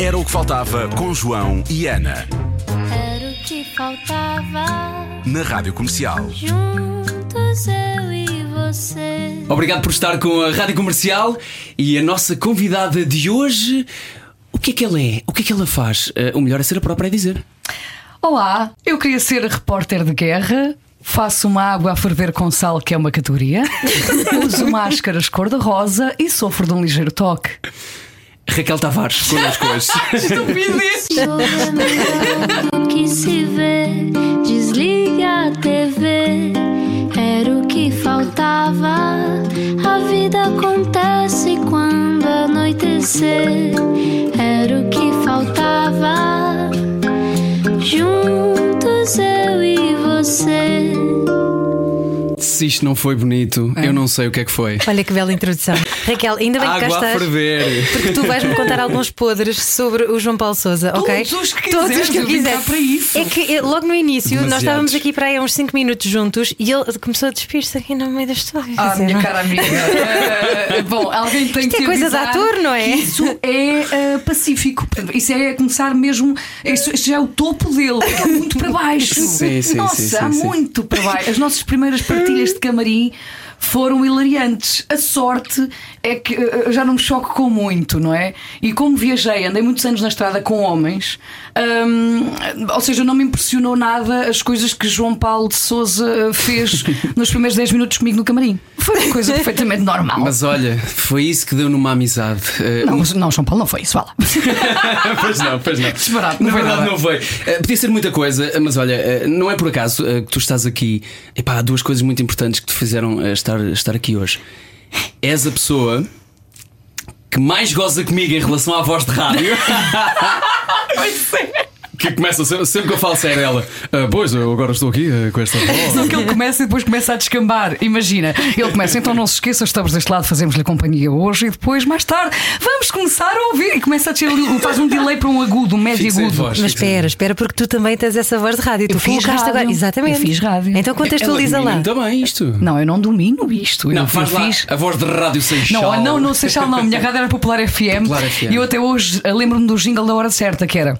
Era o que faltava com João e Ana. Era o que faltava. Na Rádio Comercial. Juntos eu e você. Obrigado por estar com a Rádio Comercial e a nossa convidada de hoje. O que é que ela é? O que é que ela faz? Eh, o melhor é ser a própria a dizer. Olá, eu queria ser repórter de guerra. Faço uma água a ferver com sal, que é uma categoria. Uso máscaras cor-de-rosa e sofro de um ligeiro toque. Raquel Tavares, connosco hoje. Do que se vê. Desliga a TV. Era o que faltava. A vida acontece quando anoitecer. Era o que faltava. Juntos eu e você. Se isto não foi bonito, eu não sei o que é que foi. Olha que bela introdução. Raquel, ainda bem que cá Água a estás. ferver. Porque tu vais-me contar alguns podres sobre o João Paulo Souza, ok? Todos os que Todos quiseres, que quiseres. para isso. É que eh, logo no início nós Demasiados. estávamos aqui para aí há uns 5 minutos juntos e ele começou a despir-se aqui no meio da história. Ah, dizer, minha não- cara amiga. Eh, bom, alguém tem Isto que é coisa de ator, não é? Isso é eh, pacífico. Isso é começar mesmo. Isso já é o topo dele. É muito para baixo. Sim, sim, Nossa, sim, sim, há sim. muito para baixo. As nossas primeiras partilhas de camarim foram hilariantes. A sorte é que eh, eu já não me choco com muito, não é? E como viajei, andei muitos anos na estrada com homens, hum, ou seja, não me impressionou nada as coisas que João Paulo de Souza fez nos primeiros 10 minutos comigo no camarim. Foi uma coisa perfeitamente normal. Mas olha, foi isso que deu numa amizade. Eh, Não, mas- não, João Paulo não foi isso, fala. pois não, pois não. Desbarato, não Na foi verdade, nada. não foi. Eh, podia ser muita coisa, mas olha, eh, não é por acaso eh, que tu estás aqui. Epá, há duas coisas muito importantes que te fizeram eh, estar, estar aqui hoje. És a pessoa que mais goza comigo em relação à voz de rádio. Que começa sempre, sempre que eu falo sério ela. "Ah, pois, eu agora estou aqui eh, com esta voz. Só que ele começa e depois começa a descambar. Imagina, ele começa, então não se esqueça, estamos deste lado, fazemos-lhe companhia hoje e depois, mais tarde, vamos começar a ouvir. E começa a descer, ali, faz um delay para um agudo, um médio Fixa agudo. voz. Mas espera, espera, porque tu também tens essa voz de rádio. Tu Eu fiz colocaste rádio. agora. Exatamente. Eu fiz rádio. Então contextualiza Ela lá. também isto. Não, eu não domino isto. Não, eu faz lá fiz. a voz de rádio Seixal. Não, não, não, Seixal não. Minha rádio era Popular FM. Popular FM. E eu até hoje lembro-me do jingle da hora certa, que era.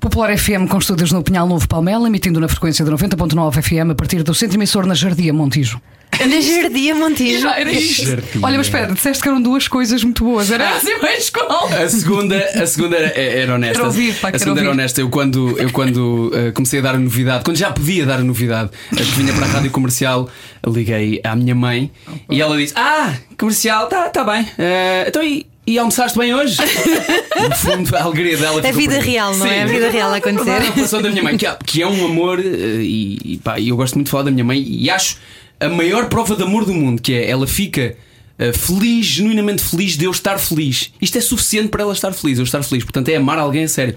Popular FM com estúdios no Pinhal Novo Palmela, emitindo na frequência de 90.9 FM a partir do centro emissor na Jardia Montijo. Na Jardia Montijo. Era isto. Jardim. Olha, mas espera, disseste que eram duas coisas muito boas. Era assim bem escola. A segunda, a segunda era, era honesta. Quero ouvir, pá, a segunda era ouvir. honesta. Eu quando, eu quando eh, comecei a dar a novidade, quando já podia dar a novidade, eh, que vinha para a rádio comercial, liguei à minha mãe e ela disse: Ah, comercial, tá, tá bem. Eh, então e, e almoçaste bem hoje? no fundo, a alegria dela A ficou vida real, não é? A vida real a A acontecer. relação da minha mãe, que é, que é um amor, eh, e, e, pá, eu gosto muito de falar da minha mãe, e acho a maior prova de amor do mundo, que é ela fica eh, feliz, genuinamente feliz de eu estar feliz. Isto é suficiente para ela estar feliz, eu estar feliz. Portanto, é amar alguém a sério.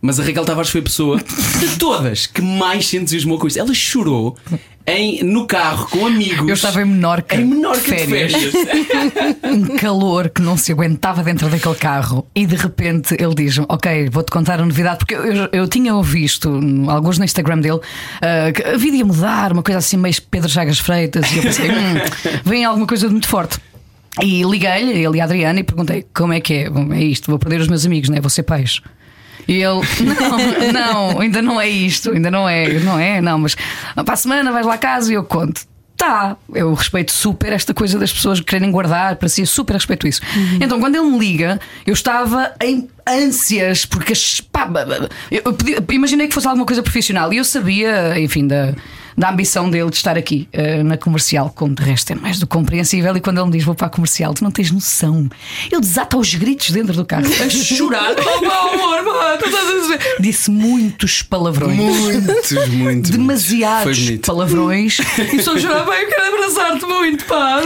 Mas a Raquel Tavares foi a pessoa de todas que mais se entusiasmou com isto. Ela chorou em, no carro com amigos. Eu estava em Menorca. Em Menorca de de férias. férias. Um calor que não se aguentava dentro daquele carro. E de repente ele diz-me: Ok, vou-te contar a novidade. Porque eu, eu, eu tinha visto, alguns no Instagram dele, ah, que a vida ia mudar, uma coisa assim, meio Pedro Chagas Freitas. E eu pensei: hum, vem alguma coisa de muito forte. E liguei-lhe, ele e a Adriana, e perguntei: Como é que é? Bom, é isto, vou perder os meus amigos, não é? Vou ser pais. E ele, não, não, ainda não é isto, ainda não é, não é, não, mas para a semana vais lá a casa e eu conto. Tá, eu respeito super esta coisa das pessoas quererem guardar para si, eu super respeito isso. Então, quando ele me liga, eu estava em ânsias, porque pá, eu eu imaginei que fosse alguma coisa profissional e eu sabia, enfim, da, da ambição dele de estar aqui eh, na comercial, como de resto é mais do que compreensível. E quando ele me diz vou para a comercial, tu não tens noção. Ele desata aos gritos dentro do carro, a chorar. oh, meu amor, pá, tu estás a dizer?" Disse muitos palavrões. Muitos, muitos. Demasiados palavrões e só chorar, bem, eu quero abraçar-te muito, pá.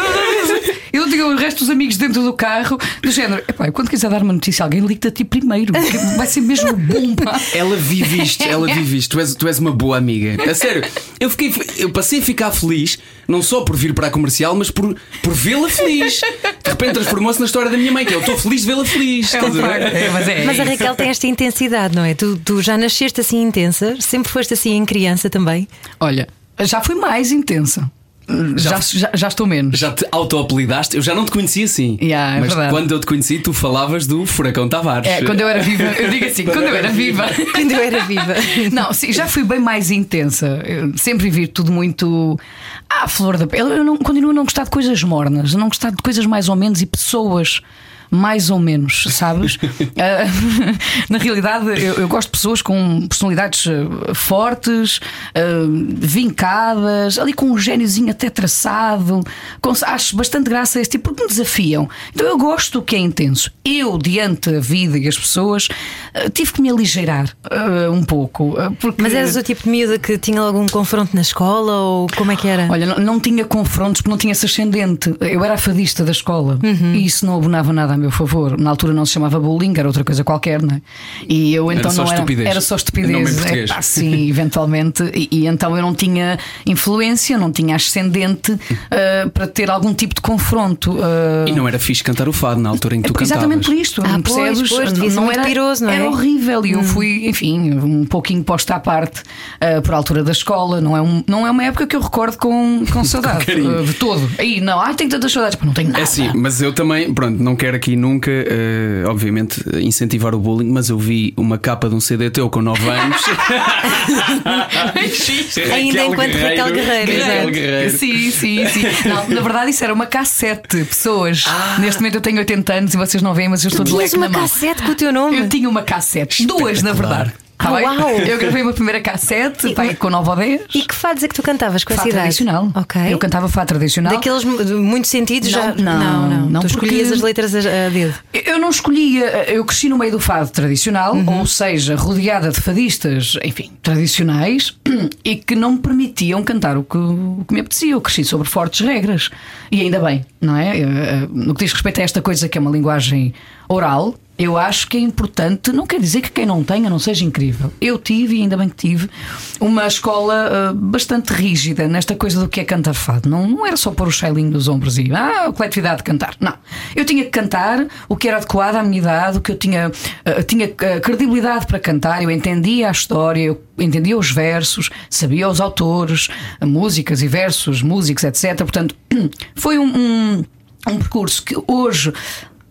Eu tinha o resto dos amigos dentro do carro, do género, epá, eu quando quiser dar uma notícia a alguém, liga-te a ti primeiro, porque vai ser mesmo bom, pá. Ela vive isto, ela vive isto. Tu és, tu és uma boa amiga. A sério, eu, fiquei, eu passei a ficar feliz, não só por vir para a comercial, mas por, por vê-la feliz. De repente transformou-se na história da minha mãe, que eu estou feliz de vê-la feliz. Ver? É, mas é, Mas a. Raquel tem esta intensidade, não é? Tu, tu já nasceste assim intensa, sempre foste assim em criança também. Olha, já fui mais intensa. Já, já, já estou menos. Já te auto-apelidaste? Eu já não te conhecia assim. Yeah, é mas verdade. quando eu te conheci, tu falavas do Furacão Tavares. É, quando eu era viva, eu digo assim, quando eu era viva. Quando eu era viva. Não, sim, já fui bem mais intensa. Eu sempre vivi tudo muito à flor da pele. Eu não, continuo a não gostar de coisas mornas, não gostar de coisas mais ou menos e pessoas. Mais ou menos, sabes? Ah, na realidade, eu, eu gosto de pessoas com personalidades ah, fortes, ah, vincadas, ali com um gêniozinho até traçado. Com- acho bastante graça a esse tipo, porque me desafiam. Então eu gosto do que é intenso. Eu, diante da vida e as pessoas, tive que me aligeirar um pouco. Porque... Mas eras o tipo de miúda que tinha algum confronto na escola ou como é que era? Olha, não, não tinha confrontos porque não tinha esse ascendente. Eu era a fadista da escola Uhum. e isso não abonava nada a meu favor. Na altura não se chamava bullying, era outra coisa qualquer, não é? E eu então só não era. estupidez. Era só estupidez. português. Epá, sim, eventualmente. E, e então eu não tinha influência, não tinha ascendente ah, para ter algum tipo de confronto. ah, E não era fixe cantar o fado na altura em que tu cantavas. Exatamente por isto, Ah, percebes? pois, pois, devia ser muito piroso, não é? Era horrível e eu fui, enfim, um pouquinho posta à parte ah, por altura da escola. Não é, um- não é uma época que eu recordo com, com saudade ah, de todo. Aí, não, ai, tenho tantas saudades, Pá, não tenho nada. É assim, mas eu também, pronto, não quero aqui nunca, eh, obviamente, incentivar o bullying, mas eu vi uma capa de um CD teu com 9 anos. Ainda enquanto Raquel Guerreiro, Raquel. Guerreiro. Sim, sim, sim. Não, na verdade, isso era uma cassete, pessoas. Neste momento eu tenho 80 anos e vocês não veem, mas eu estou de leque uma na mão. cassete com o teu nome? Eu tinha uma cassete, duas na verdade. Tá Ah, uau! Eu gravei uma primeira cassete, E- pai, com 9 ou 10. E que fados é que tu cantavas com essa Fado idade? tradicional. Ok. Eu cantava fado tradicional. Daqueles muitos sentidos Não, já. não, não, tu porque- escolhias as letras a, a dedo. Eu não escolhia, eu cresci no meio do fado tradicional, ou seja, rodeada de fadistas, enfim, tradicionais, e que não me permitiam cantar o que, o que me apetecia. Eu cresci sobre fortes regras. E ainda bem, não é? Eh, eh, No que diz respeito a esta coisa que é uma linguagem oral. Eu acho que é importante, não quer dizer que quem não tenha não seja incrível. Eu tive, e ainda bem que tive, uma escola ah, bastante rígida nesta coisa do que é cantar fado. Não, não era só pôr o cheilinho nos ombros e ah, a coletividade de cantar. Não. Eu tinha que cantar o que era adequado à minha idade, o que eu tinha, ah, tinha ah, credibilidade para cantar, eu entendia a história, eu entendia os versos, sabia os autores, músicas e versos, músicos, etc. Portanto, foi um- um um percurso que hoje.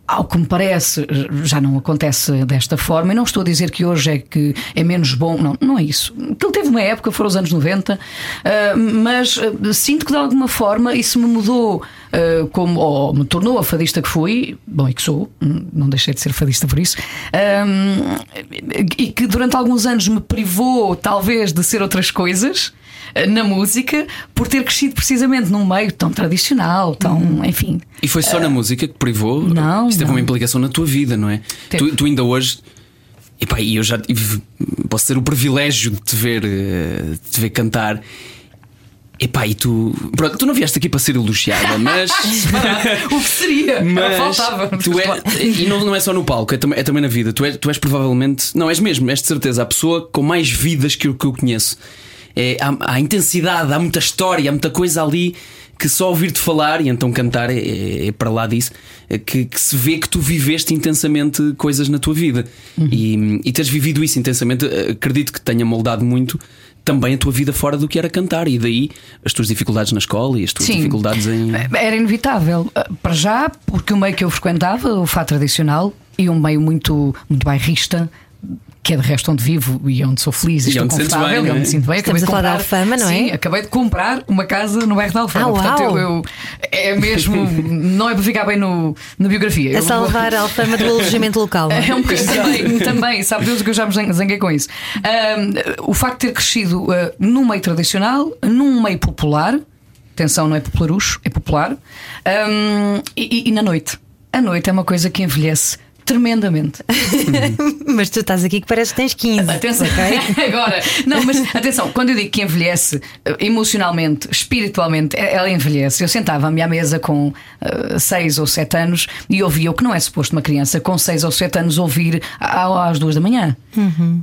Ao que me parece, já não acontece desta forma. E não estou a dizer que hoje é que é menos bom, não, não é isso. Aquilo teve uma época, foram os anos 90, ah, mas ah, sinto que de alguma forma isso me mudou, ah, como, ou me tornou a fadista que fui, bom, e que sou, hum, não deixei de ser fadista por isso, e que durante alguns anos me privou, talvez, de ser outras coisas na música, por ter crescido precisamente num meio tão tradicional, tão, enfim. E foi só na música que privou? não, Isso teve não. uma implicação na tua vida, não é? Tu, tu ainda hoje. Epá, e eu já tive, posso ter o privilégio de te ver, eh, de te ver cantar. Epá, e tu. Pronto, tu não vieste aqui para ser elogiada, mas. o que seria? Mas Faltava. tu é, e não, não é só no palco, é também, é também na vida. Tu, é, tu és provavelmente, não, és mesmo, és de certeza a pessoa com mais vidas que eu, que eu conheço. É, há, há intensidade, há muita história, há muita coisa ali que só ouvir-te falar e então cantar é, é- é para lá disso é que, que se vê que tu viveste intensamente coisas na tua vida e, e teres vivido isso intensamente. Acredito que tenha moldado muito também a tua vida fora do que era cantar e daí as tuas dificuldades na escola e as tuas Sim. dificuldades em. Era inevitável. Ah, Para já, porque o meio que eu frequentava, o fado tradicional, e um meio muito, muito bairrista. Que é de resto onde vivo e onde sou feliz e, estou confortável bem, e onde é? me sinto bem. Estamos Acabei de a falar comprar- da Alfama, não é? Sim, acabei de comprar uma casa no bairro da Alfama. Ah, Portanto, eu, eu- é mesmo. não é para ficar bem no, na biografia. A Eu- salvar a alfama do alojamento local. é? É um bocadinho também, sabe Deus o que eu já me zang- zanguei com isso. Ahm, o facto de ter crescido ah, num meio tradicional, num meio popular, atenção, não é popularucho, é popular, ahm, e, e- e na noite. A noite é uma coisa que envelhece tremendamente. Mas tu estás aqui que parece que tens 15. Atenção, agora, não, mas atenção, quando eu digo que envelhece eh, emocionalmente, espiritualmente, eh, ela envelhece. Eu sentava-me à mesa com 6 ou 7 anos e ouvia o que não é suposto uma criança com 6 ou 7 anos ouvir à- às 2 da manhã.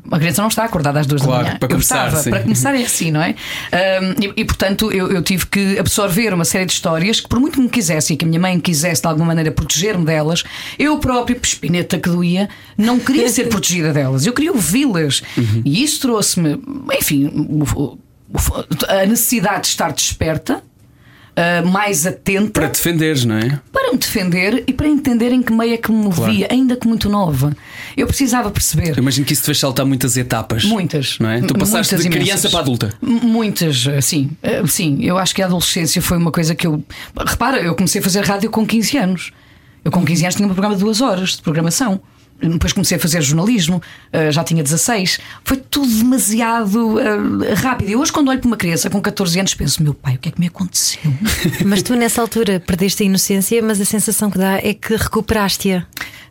Uma criança não está acordada às 2 Claro, da manhã. para Eu começar, estava, sim. para começar é assim, não é? Ahm, e, e, portanto eu, eu tive que absorver uma série de histórias que, por muito que me quisesse e que a minha mãe quisesse de alguma maneira proteger-me delas, eu próprio, espineta que doía, não queria ser protegida delas. Eu queria ouvi-las. Uhum. E isso trouxe-me, enfim, a necessidade de estar desperta. ah, mais atenta Para defenderes, não é? para me defender e para entender em que meio é que me movia, ainda que muito nova. Eu precisava perceber. Eu imagino que isso te fez saltar muitas etapas. Muitas. Não é? Tu passaste Muitas de criança imensas. para adulta. Muitas, sim. Eh, Sim, eu acho que a adolescência foi uma coisa que eu. Repara, eu comecei a fazer rádio com 15 anos. Eu com 15 anos tinha um programa de duas horas de programação. Depois comecei a fazer jornalismo, eh, já tinha 16. Foi tudo demasiado eh, rápido. E hoje, quando olho para uma criança com 14 anos, penso: meu pai, o que é que me aconteceu? Mas tu nessa altura perdeste a inocência, mas a sensação que dá é que recuperaste-a.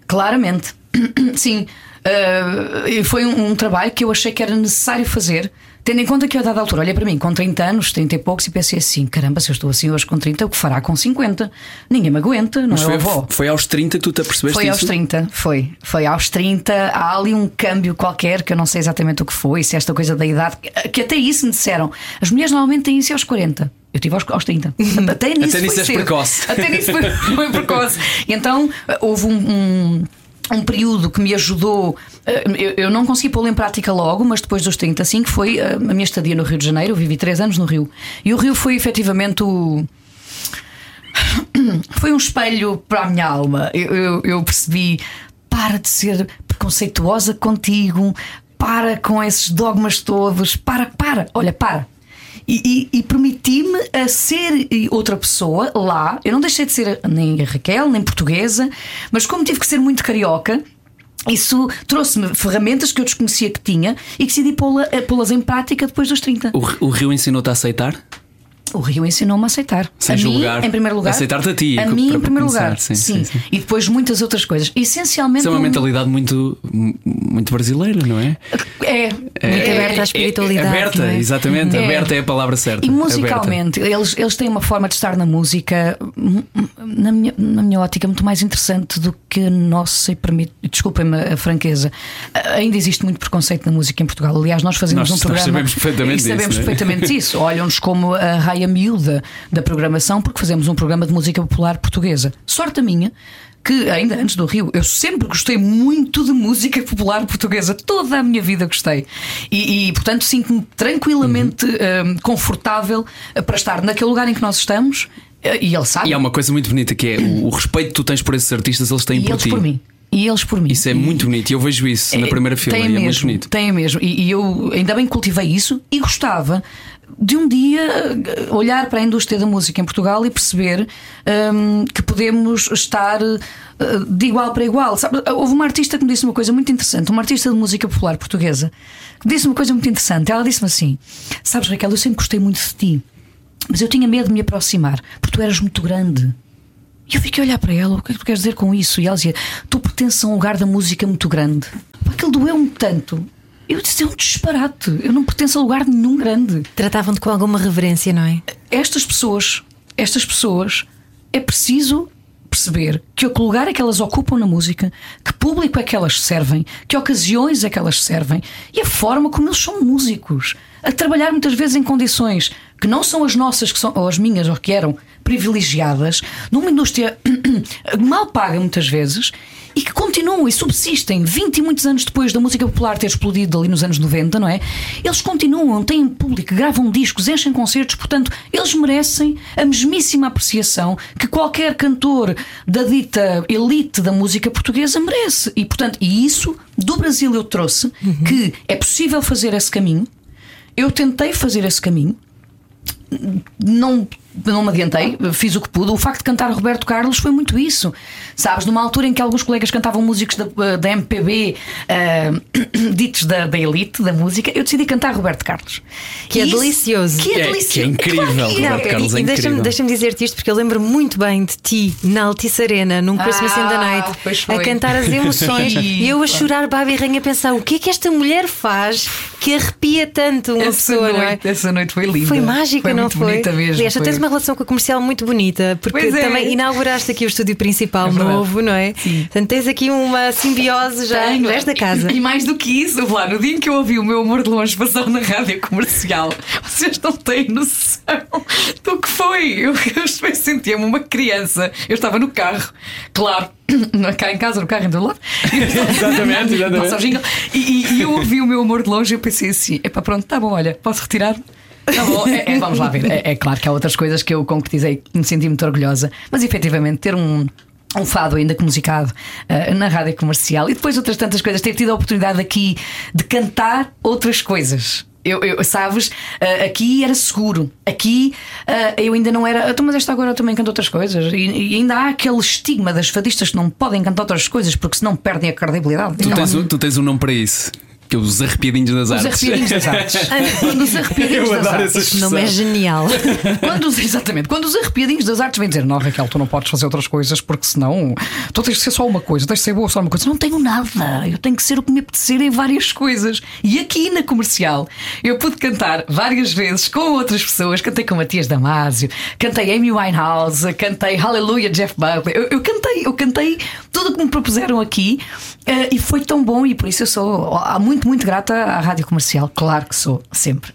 Claramente. Sim. Uh, e foi um trabalho que eu achei que era necessário fazer, tendo em conta que eu, a dada altura, olhei para mim com 30 anos, 30 e poucos, e pensei assim: caramba, se eu estou assim hoje com 30, o que fará com 50? Ninguém me aguenta, não Mas é foi, avó. foi aos 30 que tu te apercebeste Foi aos disso? 30, foi. Foi aos 30. Há ali um câmbio qualquer que eu não sei exatamente o que foi, se é esta coisa da idade, que- até isso me disseram. As mulheres normalmente têm isso aos 40. Eu tive aos, aos 30. Até nisso, Até nisso foi és cedo. precoce. Até nisso foi, foi precoce. E então houve um. um um período que me ajudou, eh, eu, não consegui pô-lo em prática logo, mas depois dos 35 foi eh, a minha estadia no Rio de Janeiro. Eu vivi 3 anos no Rio. E o Rio foi efetivamente o, foi um espelho para a minha alma. Eu, eu- eu percebi: para de ser preconceituosa contigo, para com esses dogmas todos, para, para, olha, para. E, e- e permiti-me a ser outra pessoa lá. Eu não deixei de ser nem Raquel, nem portuguesa, mas como tive que ser muito carioca. Isso trouxe-me ferramentas que eu desconhecia que tinha e decidi pô-la- pô-las em prática depois dos 30. O, o Rio ensinou-te a aceitar? O Rio ensinou-me a aceitar. Sem a julgar. mim, em primeiro lugar. Aceitar-te a ti, A mim, em primeiro começar. lugar. Sim, sim, sim. E depois muitas outras coisas. Essencialmente. Isso é uma mentalidade muito, muito brasileira, não é? É. Muito aberta à espiritualidade. aberta, não é? exatamente. É. Aberta é a palavra certa. E Aberta. musicalmente, eles, eles têm uma forma de estar na música, na minha, na minha ótica, muito mais interessante do que a nossa, e permite, desculpem-me a franqueza. Ainda existe muito preconceito na música em Portugal. Aliás, nós fazemos Nós- um nós programa. sabemos perfeitamente e disso, sabemos não é? perfeitamente isso. Olham-nos como a raia miúda da programação, porque fazemos um programa de música popular portuguesa. Sorte a minha. Que ainda antes do Rio, eu sempre gostei muito de música popular portuguesa, toda a minha vida gostei. E, e, portanto, sinto-me tranquilamente hum, confortável eh, para estar naquele lugar em que nós estamos. eh, E ele sabe. E há uma coisa muito bonita que é o, o respeito que tu tens por esses artistas, eles têm e por eles ti. por mim. E eles por mim. Isso é muito bonito e eu vejo isso na primeira fila Tem e é muito mesmo, bonito. Tem mesmo. E, e eu ainda bem que cultivei isso e gostava de um dia eh, olhar para a indústria da música em Portugal e perceber hum, que podemos estar eh, de igual para igual. Sabe, houve uma artista que me disse uma coisa muito interessante, uma artista de música popular portuguesa, que disse uma coisa muito interessante. Ela disse-me assim: Sabes, Raquel, eu sempre gostei muito de ti, mas eu tinha medo de me aproximar, porque tu eras muito grande. E eu fiquei a olhar para ela, o que é que tu queres dizer com isso? E ela dizia: Tu pertences a um lugar da música muito grande. Pá, Aquilo doeu-me tanto. Eu disse: É um disparate. Eu não pertenço a lugar nenhum grande. Tratavam-te com alguma reverência, não é? Estas pessoas, estas pessoas, é preciso perceber que lugar é que elas ocupam na música, que público é que elas servem, que ocasiões é que elas servem e a forma como eles são músicos. A trabalhar muitas vezes em condições que não são as nossas, que são, ou as minhas, ou que eram privilegiadas, numa indústria mal paga muitas vezes e que continuam e subsistem 20 e muitos anos depois da música popular ter explodido ali nos anos 90, não é? Eles continuam, têm público, gravam discos, enchem concertos, portanto, eles merecem a mesmíssima apreciação que qualquer cantor da dita elite da música portuguesa merece. E, portanto, e isso do Brasil eu trouxe que é possível fazer esse caminho. Eu tentei fazer esse caminho não, não me adiantei, fiz o que pude. O facto de cantar Roberto Carlos foi muito isso. Sabes, numa altura em que alguns colegas cantavam músicos da, da MPB, ah, ditos da, da elite da música, eu decidi cantar Roberto Carlos. Que é E isso- delicioso. Que é, é- delicioso. que é incrível, é. Roberto Carlos. é e deixa-me deixa dizer-te isto porque eu lembro muito bem de ti na Altice Arena, num Christmas in the Ah, Night, a cantar as emoções e eu a chorar babi rainha a pensar o que é que esta mulher faz que arrepia tanto uma Essa pessoa, é? noite, essa noite foi linda. Foi mágica, foi não muito foi? bonita mesmo. Aliás, tu foi. tens uma relação com a comercial muito bonita, porque Pois é. também inauguraste aqui o estúdio principal É novo, não é? Sim. Portanto, tens aqui uma simbiose já Tenho. desta casa. E, e mais do que isso, lá no dia em que eu ouvi o meu amor de longe passar na rádio comercial, vocês não têm noção do que foi. Eu, eu sentia-me uma criança. Eu estava no carro, claro. Cá em casa, no carro em todo lado. Exatamente, exatamente. E, e- e eu ouvi o meu amor de longe e eu pensei assim: epá, pronto, tá bom, olha, posso retirar? Tá bom, é- é, vamos lá ver. É, é claro que há outras coisas que eu concretizei que me senti muito orgulhosa, mas efetivamente ter um. Um fado ainda que musicado eh, na rádio comercial e depois outras tantas coisas. Ter tido a oportunidade aqui de cantar outras coisas. Eu, eu- sabes, eh, aqui era seguro. Aqui eh, eu ainda não era. "Então, Mas esta agora também canta outras coisas. E, e ainda há aquele estigma das fadistas que não podem cantar outras coisas porque senão perdem a credibilidade. Tu tens, um, tu tens um nome para isso, que é os arrepiadinhos das os artes. arrepiadinhos das artes. Quando os arrepiadinhos Eu das adoro artes. essa Este nome é genial. Quando os, exatamente, quando os arrepiadinhos das artes vêm dizer, não, Raquel, tu não podes fazer outras coisas porque senão tu tens de ser só uma coisa, tens de ser boa só uma coisa. Não tenho nada, eu tenho que ser o que me apetecer em várias coisas. E aqui na comercial eu pude cantar várias vezes com outras pessoas. Cantei com Matias Damasio, cantei Amy Winehouse, cantei Hallelujah Jeff Buckley. Eu, eu cantei, eu cantei tudo o que me propuseram aqui eh, e foi tão bom e por isso eu sou ah, muito, muito grata à rádio comercial. Claro que sou, sempre.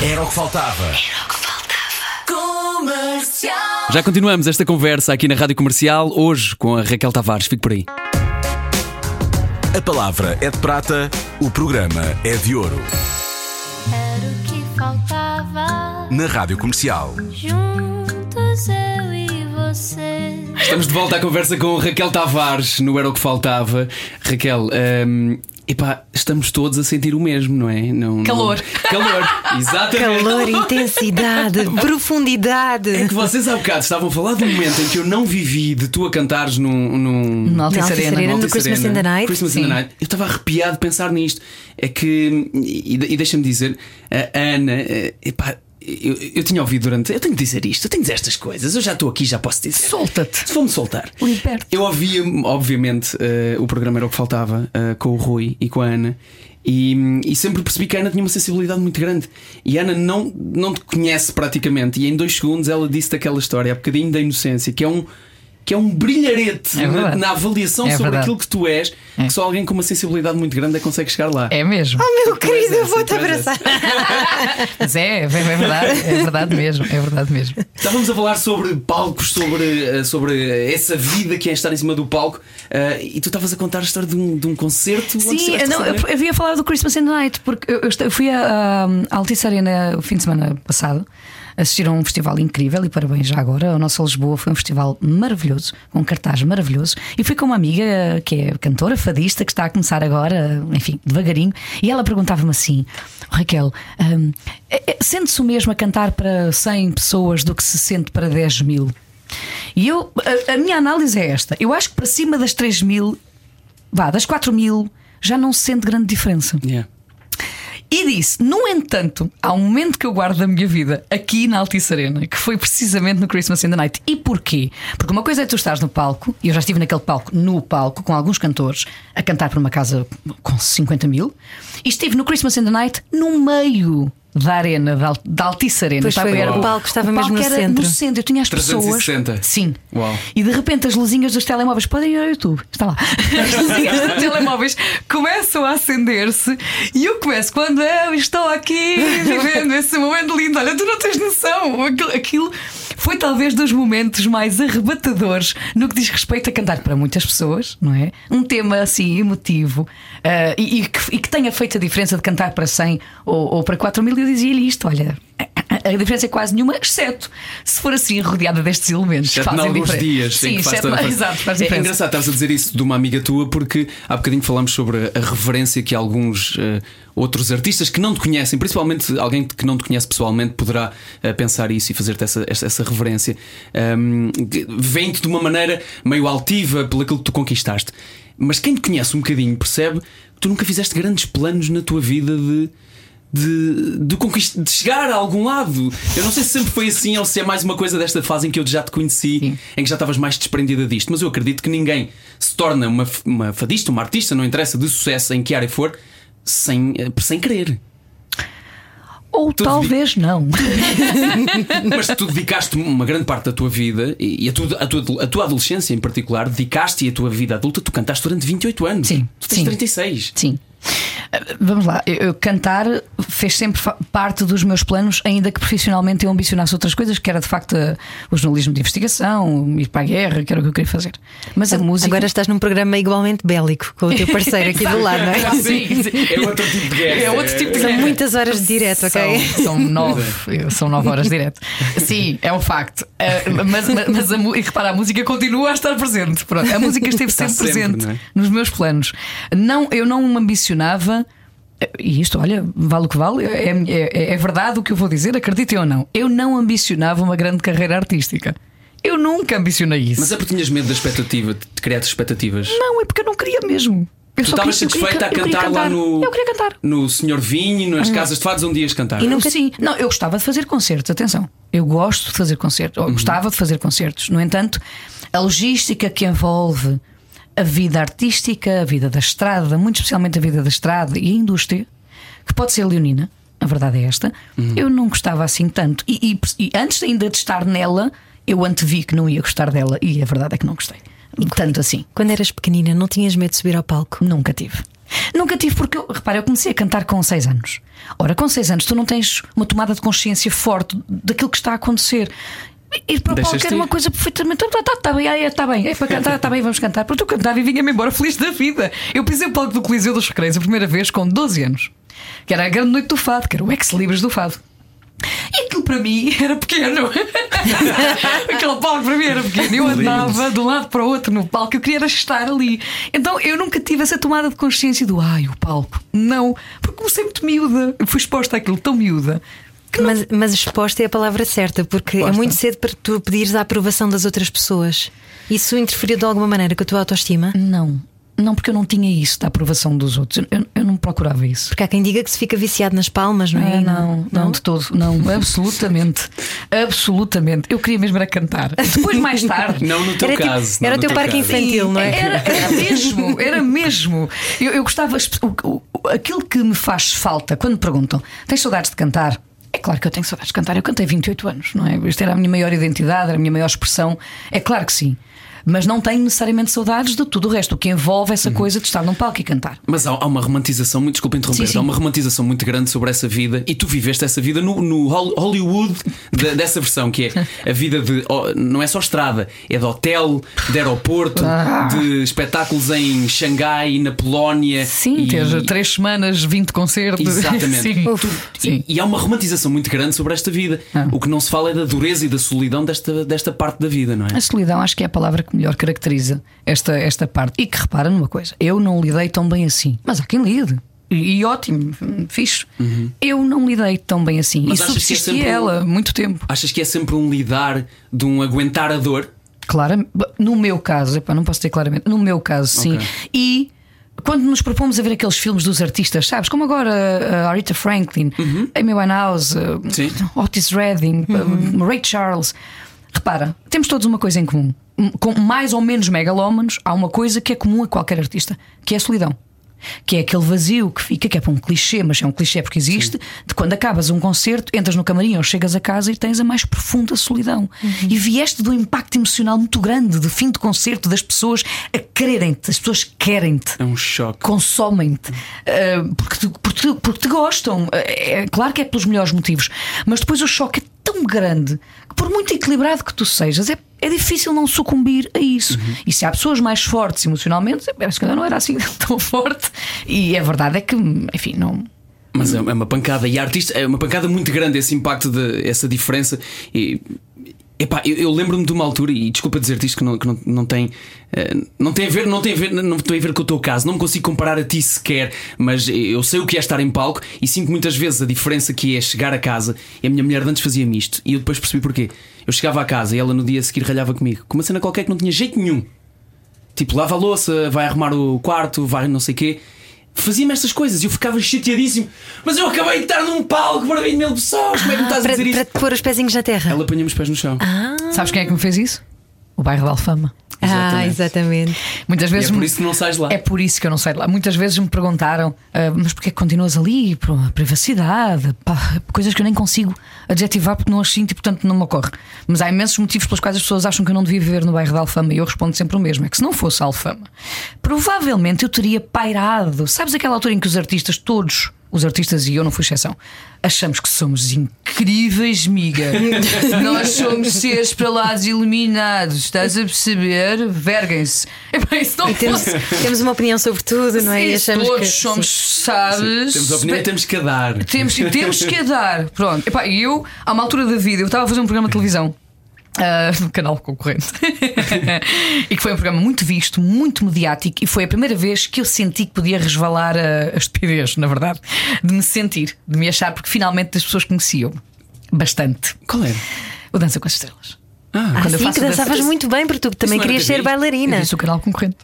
Era o que faltava. Já continuamos esta conversa aqui na Rádio Comercial, hoje com a Raquel Tavares. Fico por aí. A palavra é de prata, o programa é de ouro. Era o que faltava. Na Rádio Comercial. Juntos eu e você. Estamos de volta à conversa com Raquel Tavares, no Era o que Faltava. Raquel, hum, epá, estamos todos a sentir o mesmo, não é? Não, Calor. não- Calor, exatamente. Calor, intensidade, profundidade. É que vocês há bocado estavam a falar de um momento em que eu não vivi de tu a cantares num. num... Na Altice Na Altice Arena. Arena. Altice no Christmas in the Night? Christmas in the Night. Eu estava arrepiado de pensar nisto. É que. E, e deixa-me dizer, a Ana, eh, epá, eu, eu tinha ouvido durante. Eu tenho de dizer isto, eu tenho de dizer estas coisas. Eu já estou aqui, já posso dizer. Solta-te. Vou-me soltar. Liberte. Eu ouvia, obviamente, eh, o programa era o que faltava eh, com o Rui e com a Ana. E, e sempre percebi que a Ana tinha uma sensibilidade muito grande. E a Ana não, não te conhece praticamente. E em dois segundos ela disse daquela história, há bocadinho da inocência, que é um, que é um brilharete É na, na avaliação É sobre verdade. aquilo que tu és, É. que só alguém com uma sensibilidade muito grande é que consegue chegar lá. É mesmo. Oh, meu querido, eu vou-te abraçar. Mas é, é verdade, é verdade mesmo, é verdade mesmo. Estávamos a falar sobre palcos, sobre, eh, sobre essa vida que é estar em cima do palco, eh, e tu estavas a contar a história de um, de um concerto. Sim, não, a receber. eu havia falado do Christmas in the Night, porque eu, eu eu fui à à Altice Arena o fim de semana passado assistir a um festival incrível e parabéns já agora. A nossa Lisboa foi um festival maravilhoso, com um cartaz maravilhoso. E fui com uma amiga que é cantora, fadista, que está a começar agora, enfim, devagarinho, e ela perguntava-me assim: "Oh, Raquel, hum, é- é- sente-se o mesmo a cantar para 100 pessoas do que se sente para 10 mil? E eu, a, a minha análise é esta: eu acho que para cima das 3 mil, vá, das 4 mil, já não se sente grande diferença. Yeah. E disse: No entanto, há um momento que eu guardo da minha vida aqui na Altice Arena, que foi precisamente no Christmas in the Night. E porquê? Porque uma coisa é tu estás no palco, e eu já estive naquele palco, no palco, com alguns cantores, a cantar para uma casa com 50 mil, e estive no Christmas in the Night no meio. Da arena, da da Altice Arena. Pois foi, Estava- o palco estava o mesmo no era centro. No centro, eu tinha as 360. pessoas. Sim. Uau. E de repente as luzinhas dos telemóveis podem ir ao YouTube. Está lá. As luzinhas dos telemóveis começam a acender-se e eu começo quando eu estou aqui vivendo esse momento lindo. Olha, tu não tens noção. Aquilo, aquilo foi talvez dos momentos mais arrebatadores no que diz respeito a cantar para muitas pessoas, não é? Um tema assim emotivo ah, e, e que, e que tenha feito a diferença de cantar para 100 ou, ou para 4 mil. Eu dizia-lhe isto: olha. A diferença é quase nenhuma, exceto se for assim rodeada destes elementos. Exceto em fazem alguns diferença. dias Sim, que faz exceto- diferença. exato, faz É diferença. engraçado estás a dizer isso de uma amiga tua, porque há bocadinho falamos sobre a reverência que alguns eh, outros artistas que não te conhecem, principalmente alguém que não te conhece pessoalmente, poderá eh, pensar isso e fazer-te essa, essa, essa reverência. Um, Vem-te de uma maneira meio altiva pelo aquilo que tu conquistaste. Mas quem te conhece um bocadinho percebe que tu nunca fizeste grandes planos na tua vida de de, de, conquist... de chegar a algum lado. Eu não sei se sempre foi assim ou se é mais uma coisa desta fase em que eu já te conheci, Sim. em que já estavas mais desprendida disto. Mas eu acredito que ninguém se torna uma, uma fadista, uma artista, não interessa, de sucesso em que área for, sem, eh, sem querer. Ou Tu talvez não. Mas tu dedicaste uma grande parte da tua vida e a tua, a tua, a tua adolescência em particular, dedicaste e a tua vida adulta, tu cantaste durante 28 anos. Sim, Tu tens sim. 36. Sim. Vamos lá, eu, eu cantar fez sempre parte dos meus planos, ainda que profissionalmente eu ambicionasse outras coisas, que era de facto eh, o jornalismo de investigação, ir para a guerra, que era o que eu queria fazer. Mas a música. Agora estás num programa igualmente bélico com o teu parceiro aqui do lado, não é? Sim, sim. É outro tipo de guerra. É outro tipo de São guerra. muitas horas de direto, ok? São, são nove, são nove horas direto. Sim, é um facto. Eh, mas mas, mas a, e repara, a música continua a estar presente. Pronto, a música esteve sempre, sempre, presente é? nos meus planos. Não, eu não me ambicionava. E isto, olha, vale o que vale, é, é- é verdade o que eu vou dizer, acreditem ou não. Eu não ambicionava uma grande carreira artística. Eu nunca ambicionei isso. Mas é porque tinhas medo da expectativa, de criar expectativas. Não, é porque eu não queria mesmo. Eu Tu só estavas satisfeita a can- eu queria cantar lá no. Eu queria cantar. No Senhor Vinho, nas casas de fados, onde ias cantar. E nunca... Sim, não, eu gostava de fazer concertos, atenção. Eu gosto de fazer concertos, Uhum. ou gostava de fazer concertos. No entanto, a logística que envolve a vida artística, a vida da estrada, muito especialmente a vida da estrada e a indústria, que pode ser leonina, a verdade é esta, Uhum. eu não gostava assim tanto. E, e- e antes ainda de estar nela, eu antevi que não ia gostar dela, e a verdade é que não gostei. Tanto assim. Quando eras pequenina, não tinhas medo de subir ao palco? Nunca tive. Nunca tive porque, eu, repara, eu comecei a cantar com 6 anos. Ora, com 6 anos tu não tens uma tomada de consciência forte daquilo que está a acontecer. Ir para o palco era uma coisa perfeitamente. Está tá, tá bem, é, tá bem, é para cantar, está bem, vamos cantar. Porque eu cantava e vinha-me embora feliz da vida. Eu pisei o palco do Coliseu dos Recreios a primeira vez com 12 anos, que era a grande noite do fado, que era o ex-libris do fado. E aquilo para mim era pequeno. Aquele palco para mim era pequeno. Eu andava de um lado para o outro no palco. Eu queria estar ali. Então eu nunca tive essa tomada de consciência do ai, o palco. Não, porque comecei muito miúda. Eu fui exposta àquilo tão miúda. Mas, mas exposta é a palavra certa, porque é Exposta. muito cedo para tu pedires a aprovação das outras pessoas. Isso interferiu de alguma maneira com a tua autoestima? Não, não, porque eu não tinha isso da aprovação dos outros. Eu, eu não procurava isso. Porque há quem diga que se fica viciado nas palmas, não é? Ah, não, não, de todo, não, absolutamente, absolutamente. Eu queria mesmo era cantar. Depois, mais tarde, Não no teu Era, tipo- caso. não era o teu teu parque caso. infantil, não é? Era, era mesmo, era mesmo. Eu, eu gostava. o- o- aquilo que me faz falta quando me perguntam: tens saudades de cantar? Claro que eu tenho saudades de cantar. Eu cantei 28 anos, não é? Isto era a minha maior identidade, era a minha maior expressão. É claro que sim. Mas não tenho necessariamente saudades de tudo o resto, o que envolve essa coisa de estar num palco e cantar. Mas há, há uma romantização, muito desculpa interromper, Sim, sim. há uma romantização muito grande sobre essa vida e tu viveste essa vida no, no Hol- Hollywood de- dessa versão, que é a vida de. não é só estrada, é de hotel, de aeroporto, Ah. de espetáculos em Xangai, na Polónia. Sim, e- ter três semanas, 20 concertos. Exatamente. Sim. Tu- Sim. E, e há uma romantização muito grande sobre esta vida. Ah. O que não se fala é da dureza e da solidão desta, desta parte da vida, não é? A solidão acho que é a palavra que melhor caracteriza esta, esta parte. E que repara numa coisa: eu não lidei tão bem assim, mas há quem lide. E, e ótimo, fixe. Eu não lidei tão bem assim. Uhum. Mas e que é subsisti sempre um- ela muito tempo. Achas que é sempre um lidar de um aguentar a dor? Claro, no meu caso, epá, não posso dizer claramente, no meu caso, sim. Ok. E quando nos propomos a ver aqueles filmes dos artistas, sabes? Como agora a Aretha Franklin, Amy Winehouse, uh, Uhum. Sim. Otis Redding, uh, Ray Charles. Repara, temos todos uma coisa em comum. Com mais ou menos megalómanos, há uma coisa que é comum a qualquer artista, que é a solidão. Que é aquele vazio que fica, que é para um clichê, mas é um clichê porque existe, de quando acabas um concerto, entras no camarim ou chegas a casa e tens a mais profunda solidão. E vieste de um impacto emocional muito grande, de fim de concerto, das pessoas a quererem-te, as pessoas querem-te É um choque. consomem-te uh, porque, te, porque, te, porque te gostam. Uh, É claro que é pelos melhores motivos, mas depois o choque é tão grande que, por muito equilibrado que tu sejas, é, é difícil não sucumbir a isso. E se há pessoas mais fortes emocionalmente, eu se calhar não era assim tão forte. E a verdade é que, enfim, não. Mas é é uma pancada. E a artista é uma pancada muito grande esse impacto, de, essa diferença. E, epá, eu, eu lembro-me de uma altura, e desculpa dizer-te isto que não, que não, não tem. eh, não tem a ver, não tem a ver, não tem a ver com o teu caso, não me consigo comparar a ti sequer, mas eu sei o que é estar em palco e sinto muitas vezes a diferença que é chegar a casa. E a minha mulher antes fazia-me isto, e eu depois percebi porquê. Eu chegava a casa e ela no dia a seguir ralhava comigo, com uma cena qualquer que não tinha jeito nenhum. Tipo, lava a louça, vai arrumar o quarto, vai não sei o quê. Fazia-me estas coisas e eu ficava chateadíssimo. Mas eu acabei de estar num palco para 20 mil pessoas. Como é que me estás a para, dizer para isso? te pôr os pezinhos na terra. Ela apanha-me os pés no chão. Sabes quem é que me fez isso? O bairro da Alfama. Ah, exatamente. Muitas E é vezes por me- isso que não sais lá. É por isso que eu não saio de lá. Muitas vezes me perguntaram, "Ah, mas porquê que continuas ali? Por uma privacidade, pá, coisas que eu nem consigo adjetivar porque não as sinto e portanto não me ocorre. Mas há imensos motivos pelos quais as pessoas acham que eu não devia viver no bairro da Alfama e eu respondo sempre o mesmo: é que se não fosse a Alfama, provavelmente eu teria pairado. Sabes aquela altura em que os artistas, todos os artistas e eu não fui exceção, achamos que somos incríveis, miga. Nós somos seres para lá iluminados, estás a perceber? Verguem-se. Epá, isso não Temos, temos uma opinião sobre tudo, não é? E Sim, achamos todos que somos, sabes? Temos opinião e temos que a dar. Temos, temos que a dar. Pronto. Epá, e eu, a uma altura da vida, eu estava a fazer um programa de televisão. Ah, no canal concorrente e que foi um programa muito visto, muito mediático, e foi a primeira vez que eu senti que podia resvalar a, a estupidez, na verdade, de me sentir, de me achar, porque finalmente as pessoas conheciam bastante. Qual era? O Dança com as Estrelas. Ah, Ah, Quando eu sim, que dançavas dança- muito bem, porque tu também querias ser bailarina. Eu disse o canal concorrente.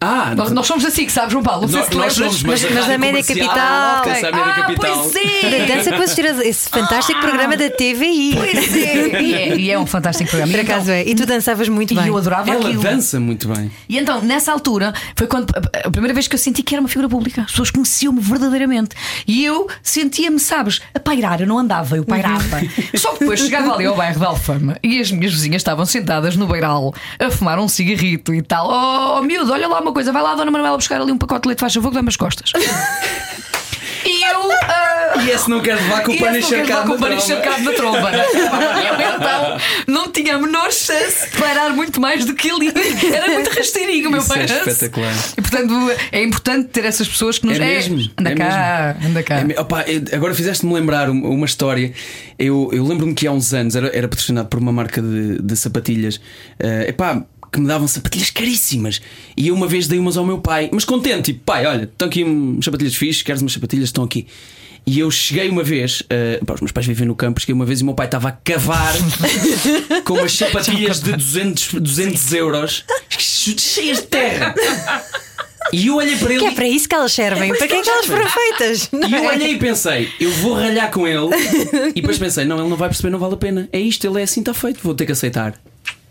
Ah Nós, nós somos assim, que sabes, João Paulo? Não sei nós, se nós lembras. somos, mas, mas- a mas da média capital. a média Ah, capital. pois é. Da Dança com as Estrelas, esse fantástico programa da TVI. Pois é. E é, e é um fantástico programa. Por E então- acaso é. E tu dançavas muito E bem. eu adorava Ela aquilo. dança muito bem. E então, nessa altura, foi quando a a primeira vez que eu senti que era uma figura pública. As pessoas conheciam-me verdadeiramente. E eu sentia-me, sabes, a pairar. Eu não andava, eu pairava. Só que depois chegava ali ao bairro de Alfama e as minhas vizinhas estavam sentadas no beiral a fumar um cigarrito e tal. Oh, oh miúdo, olha lá uma coisa, vai lá, Dona Manuela, buscar ali um pacote de leite, faz favor, que dá-me as costas. E eu. ah, E esse não quer levar com o pano encharcado com o na pano tromba. encharcado na tromba. né? Eu então não tinha a menor chance de parar muito mais do que ali. Era muito rasteirinho o meu é pai. espetacular. E portanto é importante ter essas pessoas que nos. É mesmo, anda é cá, anda cá. É me- opa, agora fizeste-me lembrar uma, uma história. Eu, eu lembro-me que há uns anos era, era patrocinado por uma marca de, de sapatilhas. eh, epá, que me davam sapatilhas caríssimas. E eu uma vez dei umas ao meu pai, mas contente, tipo, pai, olha, estão aqui umas sapatilhas fixes, queres umas sapatilhas? Estão aqui. E eu cheguei uma vez, eh, pá, os meus pais vivem no campo, cheguei uma vez e o meu pai estava a cavar com umas sapatilhas de 200, 200 euros cheias de terra. E eu olhei para ele Que é para isso que elas servem. Para que é que elas foram feitas? e eu é? olhei e pensei, eu vou ralhar com ele. E depois pensei, não, ele não vai perceber, não vale a pena. É isto, ele é assim, está feito, vou ter que aceitar.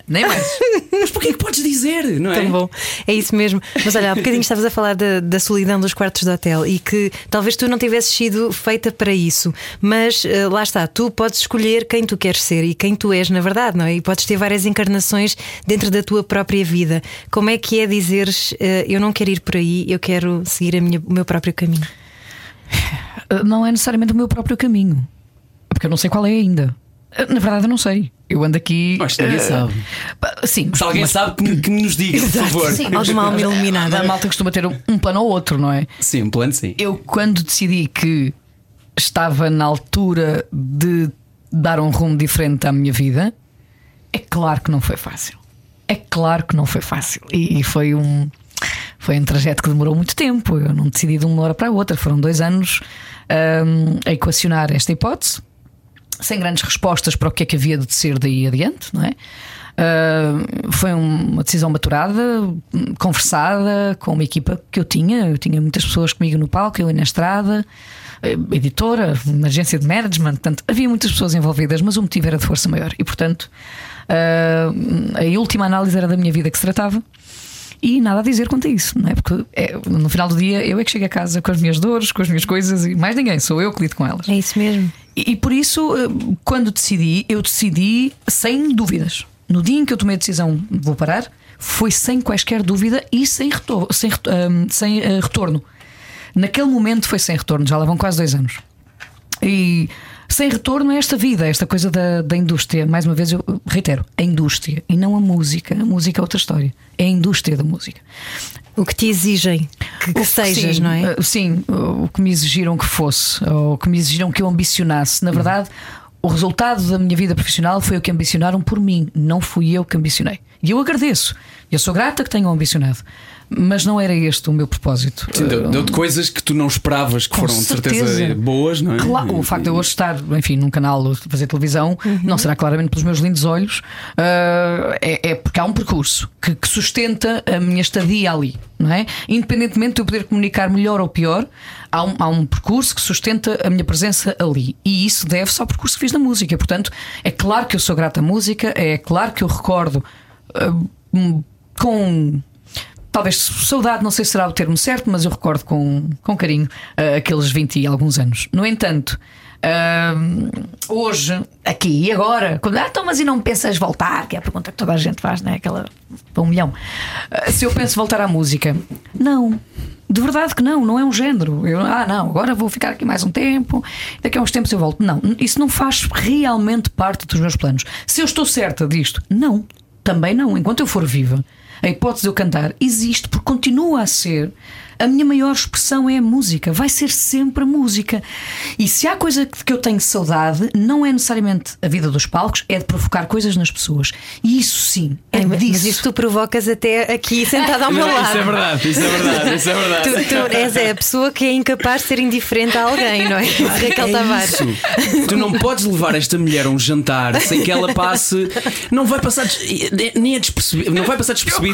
Nem mais. Mas porquê que podes dizer, não é? Tão bom, é isso mesmo. Mas olha, há bocadinho estavas a falar da, da solidão dos quartos de hotel e que talvez tu não tivesses sido feita para isso, mas eh, lá está, tu podes escolher quem tu queres ser e quem tu és, na verdade, não é? E podes ter várias encarnações dentro da tua própria vida. Como é que é dizeres eh, eu não quero ir por aí, eu quero seguir a minha- o meu próprio caminho? Não é necessariamente o meu próprio caminho. Porque eu não sei qual é ainda. Na verdade, eu não sei. Eu ando aqui. Mas ninguém eh, sabe. Sim, Se alguém mas- sabe, que, me- que nos diga, por favor. Sim, Alguma alma iluminada. A malta costuma ter um, um plano ou outro, não é? Sim, um plano sim. Eu, quando decidi que estava na altura de dar um rumo diferente à minha vida, é claro que não foi fácil. É claro que não foi fácil. E, e foi um. Foi um trajeto que demorou muito tempo. Eu não decidi de uma hora para a outra. Foram dois anos hum, a equacionar esta hipótese, sem grandes respostas para o que é que havia de ser daí adiante, não é? Hum, foi uma decisão maturada, conversada com uma equipa que eu tinha. Eu tinha muitas pessoas comigo no palco, eu na estrada, eh, editora, uma agência de management. Portanto, havia muitas pessoas envolvidas, mas o motivo era de força maior. E, portanto, hum, a última análise era da minha vida que se tratava. E nada a dizer quanto a isso, não é? Porque é, no final do dia eu é que chego a casa com as minhas dores, com as minhas coisas e mais ninguém, sou eu que lido com elas. É isso mesmo. E, por isso, eh, quando decidi, eu decidi sem dúvidas. No dia em que eu tomei a decisão de vou parar, foi sem quaisquer dúvida e sem, retor sem, reto- ahm, sem, eh, retorno. Naquele momento foi sem retorno, já lá vão quase dois anos. E sem retorno a esta vida, esta coisa da, da indústria. Mais uma vez, eu reitero, a indústria e não a música. A música é outra história. É a indústria da música. O que te exigem que, que sejas, sim, não é? uh, Sim, o que me exigiram que fosse, ou o que me exigiram que eu ambicionasse. Na verdade, o resultado da minha vida profissional foi o que ambicionaram por mim, não fui eu que ambicionei. E eu agradeço. Eu sou grata que tenham ambicionado. Mas não era este o meu propósito. Sim, Deu-te coisas que tu não esperavas que Com foram de certeza certeza. boas, não é? Claro, o facto de eu hoje estar, enfim, num canal a fazer televisão, Uhum. não será claramente pelos meus lindos olhos, ah, é, é porque há um percurso que, que sustenta a minha estadia ali, não é? Independentemente de eu poder comunicar melhor ou pior, há um, há um percurso que sustenta a minha presença ali. E isso deve-se ao percurso que fiz na música. Portanto, é claro que eu sou grata à música, é claro que eu recordo. um, com. Talvez saudade, não sei se será o termo certo, mas eu recordo com, com carinho ah, aqueles 20 e alguns anos. No entanto, ah, hoje, aqui e agora, quando, ah, então, mas e não pensas voltar? Que é a pergunta que toda a gente faz, né? Aquela para um milhão. Ah, se eu penso voltar à música, não. De verdade que não, não é um género. Eu, ah, não, agora vou ficar aqui mais um tempo, daqui a uns tempos eu volto. Não, isso não faz realmente parte dos meus planos. Se eu estou certa disto, não, também não. Enquanto eu for viva, a hipótese de eu cantar existe porque continua a ser. A minha maior expressão é a música, vai ser sempre a música. E se há coisa que eu tenho saudade, não é necessariamente a vida dos palcos, é de provocar coisas nas pessoas. E isso sim, é Ai, mas disso. isso tu provocas até aqui sentada ao meu lado. isso é verdade, isso é verdade, isso é verdade. Tu, tu és é a pessoa que é incapaz de ser indiferente a alguém, não é? Raquel É Tavares. isso. Tu não podes levar esta mulher a um jantar sem que ela passe. Não vai passar des- nem é despercebida. Não vai passar despercebida.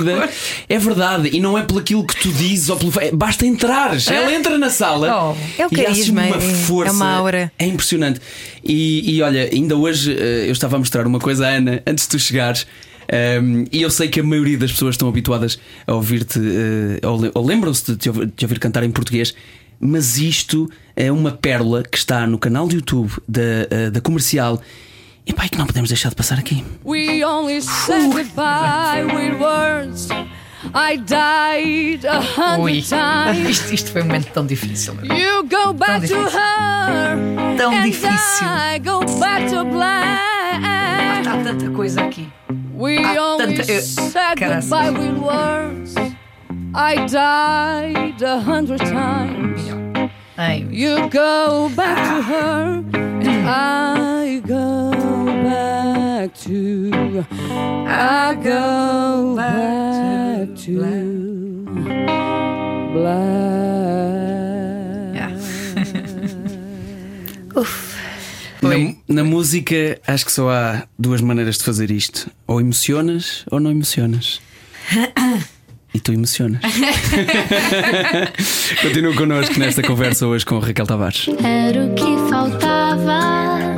É verdade. E não é pelo aquilo que tu dizes ou pelo. é- Basta entrares. Ela entra na sala. Oh. É o e carisma, uma é- é força. uma aura. É impressionante. E, e olha, ainda hoje eh, eu estava a mostrar uma coisa à Ana antes de tu chegares. ehm, e eu sei que a maioria das pessoas estão habituadas a ouvir-te, eh, ou, le- ou lembram-se de te ouvir, de ouvir cantar em português, mas isto é uma pérola que está no canal de YouTube da, eh, da comercial e pai que não podemos deixar de passar aqui. We only said goodbye with words. I died a Ui. hundred times. Isto, isto foi um momento tão difícil. meu. You go back to difícil. her. Tão and difícil. I go back to black. Há tanta coisa aqui. We Há only tanta- eu- said caraças. goodbye with words. I died a hundred times. Ai, You go back to her, and I go to. I go back to black. Na, na música, acho que só há duas maneiras de fazer isto: ou emocionas ou não emocionas. E tu emocionas. Continua connosco nesta conversa hoje com Raquel Tavares. Era o que faltava.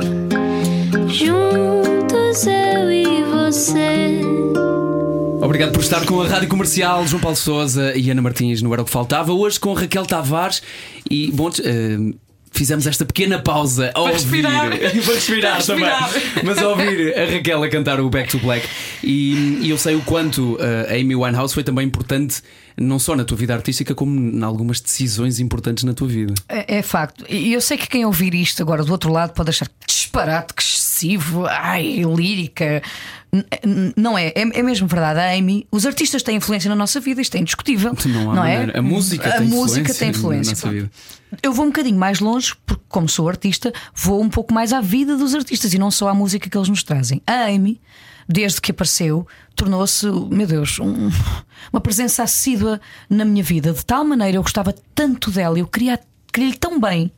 Juntos eu e você. Obrigado por estar com a Rádio Comercial, João Paulo Souza e Ana Martins no Era o que Faltava. Hoje com Raquel Tavares e, bom, eh, fizemos esta pequena pausa a ouvir. respirar. Para respirar Para respirar. também. Mas a ouvir a Raquel a cantar o Back to Black. E, e eu sei o quanto eh, a Amy Winehouse foi também importante, não só na tua vida artística, como em algumas decisões importantes na tua vida. É, é facto. E eu sei que quem ouvir isto agora do outro lado pode achar que disparate, que ai, lírica. Não é, é, é mesmo verdade. A Amy, os artistas têm influência na nossa vida, isto é indiscutível. Não não é? A música a tem música influência tem na influência. nossa vida. Eu vou um bocadinho mais longe, porque, como sou artista, vou um pouco mais à vida dos artistas e não só à música que eles nos trazem. A Amy, desde que apareceu, tornou-se, meu Deus, um- uma presença assídua na minha vida. De tal maneira, eu gostava tanto dela, eu queria, queria-lhe tão bem,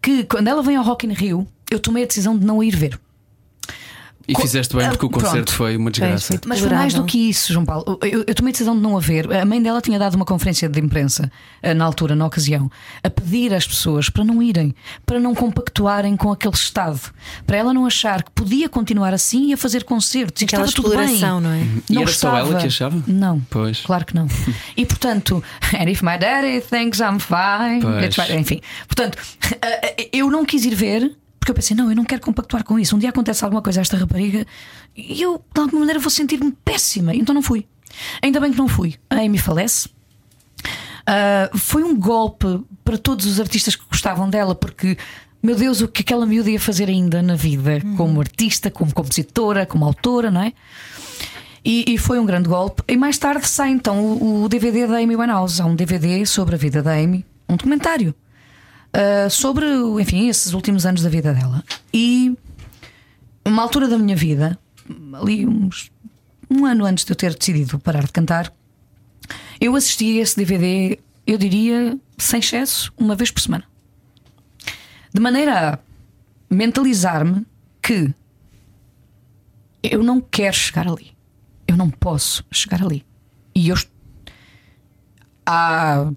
que quando ela vem ao Rock in Rio, eu tomei a decisão de não a ir ver. E fizeste bem porque o Pronto. concerto foi uma desgraça. Mas foi mais do que isso, João Paulo. Eu, eu tomei a decisão de não a ver. A mãe dela tinha dado uma conferência de imprensa eh, na altura, na ocasião, a pedir às pessoas para não irem, para não compactuarem com aquele estado, para ela não achar que podia continuar assim e a fazer concertos. E Aquela estava tudo bem. não é? E Não era só ela estava. que achava? Não. Pois. Claro que não. E portanto, and if my daddy thinks I'm fine, Pois. it's fine. enfim. Portanto, eh, eu não quis ir ver. Porque eu pensei, não, eu não quero compactuar com isso. Um dia acontece alguma coisa a esta rapariga e eu, de alguma maneira, vou sentir-me péssima. Então não fui. Ainda bem que não fui. A Amy falece. Ah, foi um golpe para todos os artistas que gostavam dela, porque, meu Deus, o que aquela miúda ia fazer ainda na vida, como artista, como compositora, como autora, não é? E, e foi um grande golpe. E mais tarde sai então o, o DVD da Amy Winehouse. Há um DVD sobre a vida da Amy, um documentário ah, sobre, enfim, esses últimos anos da vida dela. E uma altura da minha vida, ali uns, um ano antes de eu ter decidido parar de cantar, eu assisti a esse DVD, eu diria, sem excesso, uma vez por semana. De maneira a mentalizar-me que eu não quero chegar ali. Eu não posso chegar ali. E eu. Há.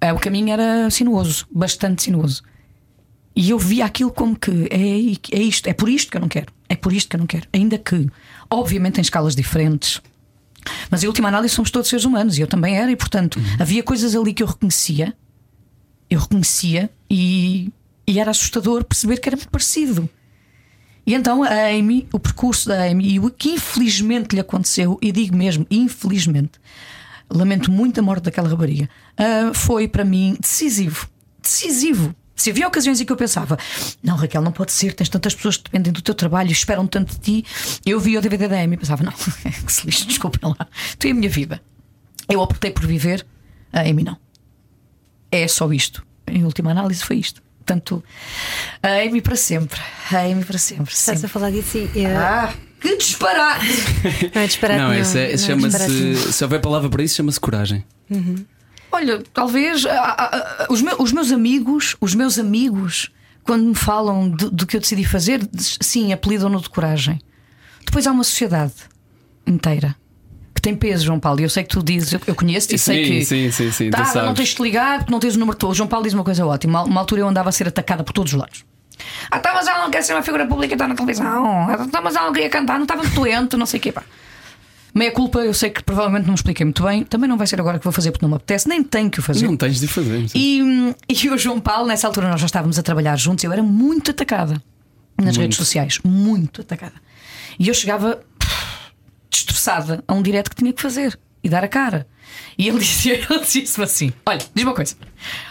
É, o caminho era sinuoso, bastante sinuoso. E eu via aquilo como que é, é isto, é por isto que eu não quero. É por isto que eu não quero. Ainda que, obviamente, em escalas diferentes. Mas em última análise somos todos seres humanos e eu também era, e portanto havia coisas ali que eu reconhecia, eu reconhecia e, e era assustador perceber que era muito parecido. E então a Amy, o percurso da Amy e o que infelizmente lhe aconteceu, e digo mesmo, infelizmente, lamento muito a morte daquela rapariga, ah, foi para mim decisivo. Decisivo. Se havia ocasiões em que eu pensava, não, Raquel, não pode ser, tens tantas pessoas que dependem do teu trabalho e esperam tanto de ti. Eu vi o DVD da Amy e pensava, não, que se lixe, desculpa lá, tu é a minha vida. Eu optei por viver, a Amy não. É só isto. Em última análise, foi isto. Portanto, a Amy para sempre. A Amy para sempre. Estás a sempre. falar disso e. é- Ah, que disparate! Não é disparate. Não, esse é- não é chama-se. Se houver palavra para isso, chama-se coragem. Olha, talvez ah, ah, ah, os, meus, os meus amigos, os meus amigos, quando me falam do, do que eu decidi fazer, diz- sim, apelidam-no de coragem. Depois há uma sociedade inteira que tem peso, João Paulo. E eu sei que tu dizes, eu, eu conheço-te e sei que. sim, sim, sim, Tá, não sabes. tens de te ligar porque não tens o número todo. João Paulo diz uma coisa ótima. Uma altura eu andava a ser atacada por todos os lados. Ah, tá, mas ela não quer ser uma figura pública e está na televisão. Ah, tá, mas ela não queria cantar, não estava doente, não sei o quê. Pá. Meia culpa, eu sei que provavelmente não me expliquei muito bem. Também não vai ser agora que vou fazer porque não me apetece, nem tenho que o fazer. Não tens de fazer. E, e o João Paulo, nessa altura nós já estávamos a trabalhar juntos, eu era muito atacada nas redes sociais, muito atacada. E eu chegava pff, destroçada a um direto que tinha que fazer e dar a cara. E ele disse-me assim: Olha, diz uma coisa,